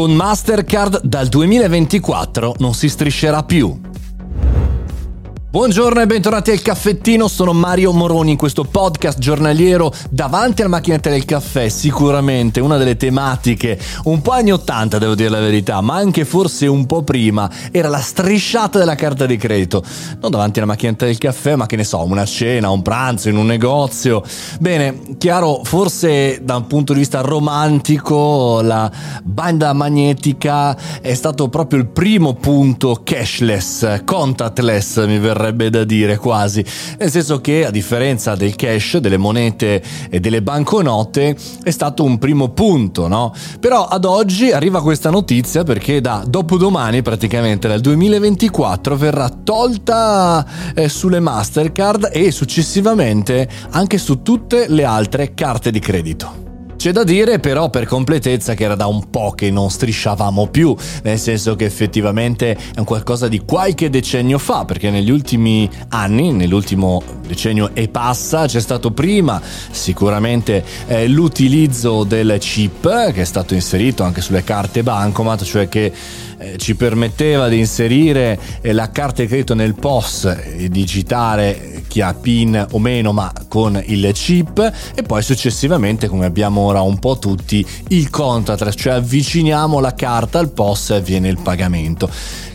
Con Mastercard dal 2024 non si striscerà più. Buongiorno e bentornati al caffettino, sono Mario Moroni in questo podcast giornaliero davanti alla macchinetta del caffè, sicuramente una delle tematiche un po' anni 80 devo dire la verità, ma anche forse un po' prima, era la strisciata della carta di credito, non davanti alla macchinetta del caffè ma che ne so, una cena, un pranzo in un negozio. Bene, chiaro, forse da un punto di vista romantico la banda magnetica è stato proprio il primo punto cashless, contactless mi verrà verrebbe da dire quasi, nel senso che a differenza del cash, delle monete e delle banconote, è stato un primo punto, no? Però ad oggi arriva questa notizia perché da dopodomani, praticamente dal 2024, verrà tolta eh, sulle Mastercard e successivamente anche su tutte le altre carte di credito. C'è da dire però per completezza che era da un po' che non strisciavamo più, nel senso che effettivamente è un qualcosa di qualche decennio fa, perché negli ultimi anni, nell'ultimo decennio e passa, c'è stato prima sicuramente eh, l'utilizzo del chip che è stato inserito anche sulle carte bancomat, cioè che eh, ci permetteva di inserire eh, la carta di credito nel POS e digitare chi ha PIN o meno ma con il chip e poi successivamente come abbiamo ora un po' tutti il contactless cioè avviciniamo la carta al POS e avviene il pagamento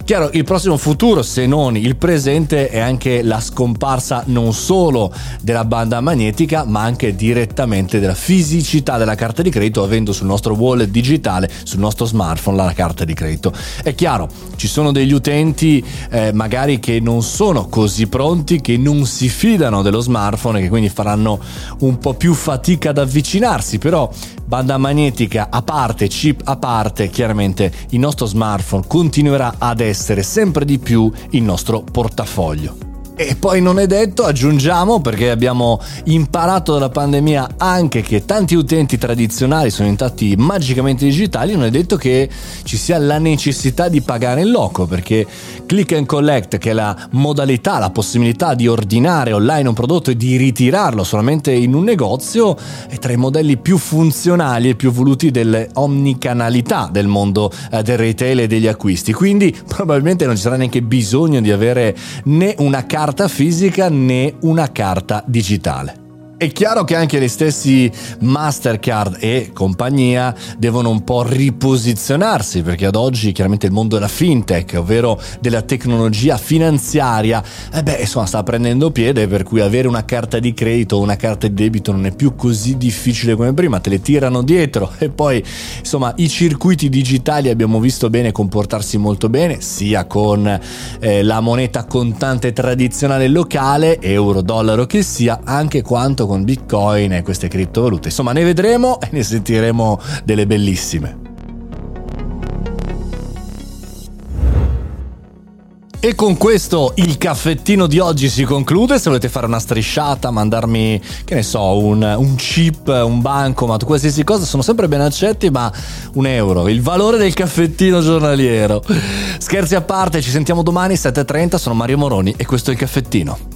Chiaro, il prossimo futuro, se non il presente, è anche la scomparsa non solo della banda magnetica, ma anche direttamente della fisicità della carta di credito, avendo sul nostro wallet digitale, sul nostro smartphone, la carta di credito. È chiaro, ci sono degli utenti eh, magari che non sono così pronti, che non si fidano dello smartphone e che quindi faranno un po' più fatica ad avvicinarsi, però banda magnetica a parte, chip a parte, chiaramente il nostro smartphone continuerà ad essere sempre di più il nostro portafoglio. E poi non è detto, aggiungiamo, perché abbiamo imparato dalla pandemia anche che tanti utenti tradizionali sono diventati magicamente digitali, non è detto che ci sia la necessità di pagare in loco, perché click and collect, che è la modalità, la possibilità di ordinare online un prodotto e di ritirarlo solamente in un negozio, è tra i modelli più funzionali e più voluti delle omnicanalità del mondo eh, del retail e degli acquisti. Quindi probabilmente non ci sarà neanche bisogno di avere né una carta carta fisica né una carta digitale. È chiaro che anche gli stessi Mastercard e compagnia devono un po' riposizionarsi perché ad oggi chiaramente il mondo della fintech, ovvero della tecnologia finanziaria, eh beh, insomma, sta prendendo piede per cui avere una carta di credito o una carta di debito non è più così difficile come prima, te le tirano dietro. E poi insomma i circuiti digitali abbiamo visto bene comportarsi molto bene, sia con eh, la moneta contante tradizionale locale, euro, dollaro che sia, anche quanto con Bitcoin e queste criptovalute. Insomma, ne vedremo e ne sentiremo delle bellissime. E con questo il caffettino di oggi si conclude. Se volete fare una strisciata, mandarmi, che ne so, un, un chip, un bancomat, qualsiasi cosa, sono sempre ben accetti, ma un euro, il valore del caffettino giornaliero. Scherzi a parte, ci sentiamo domani 7.30, sono Mario Moroni e questo è il caffettino.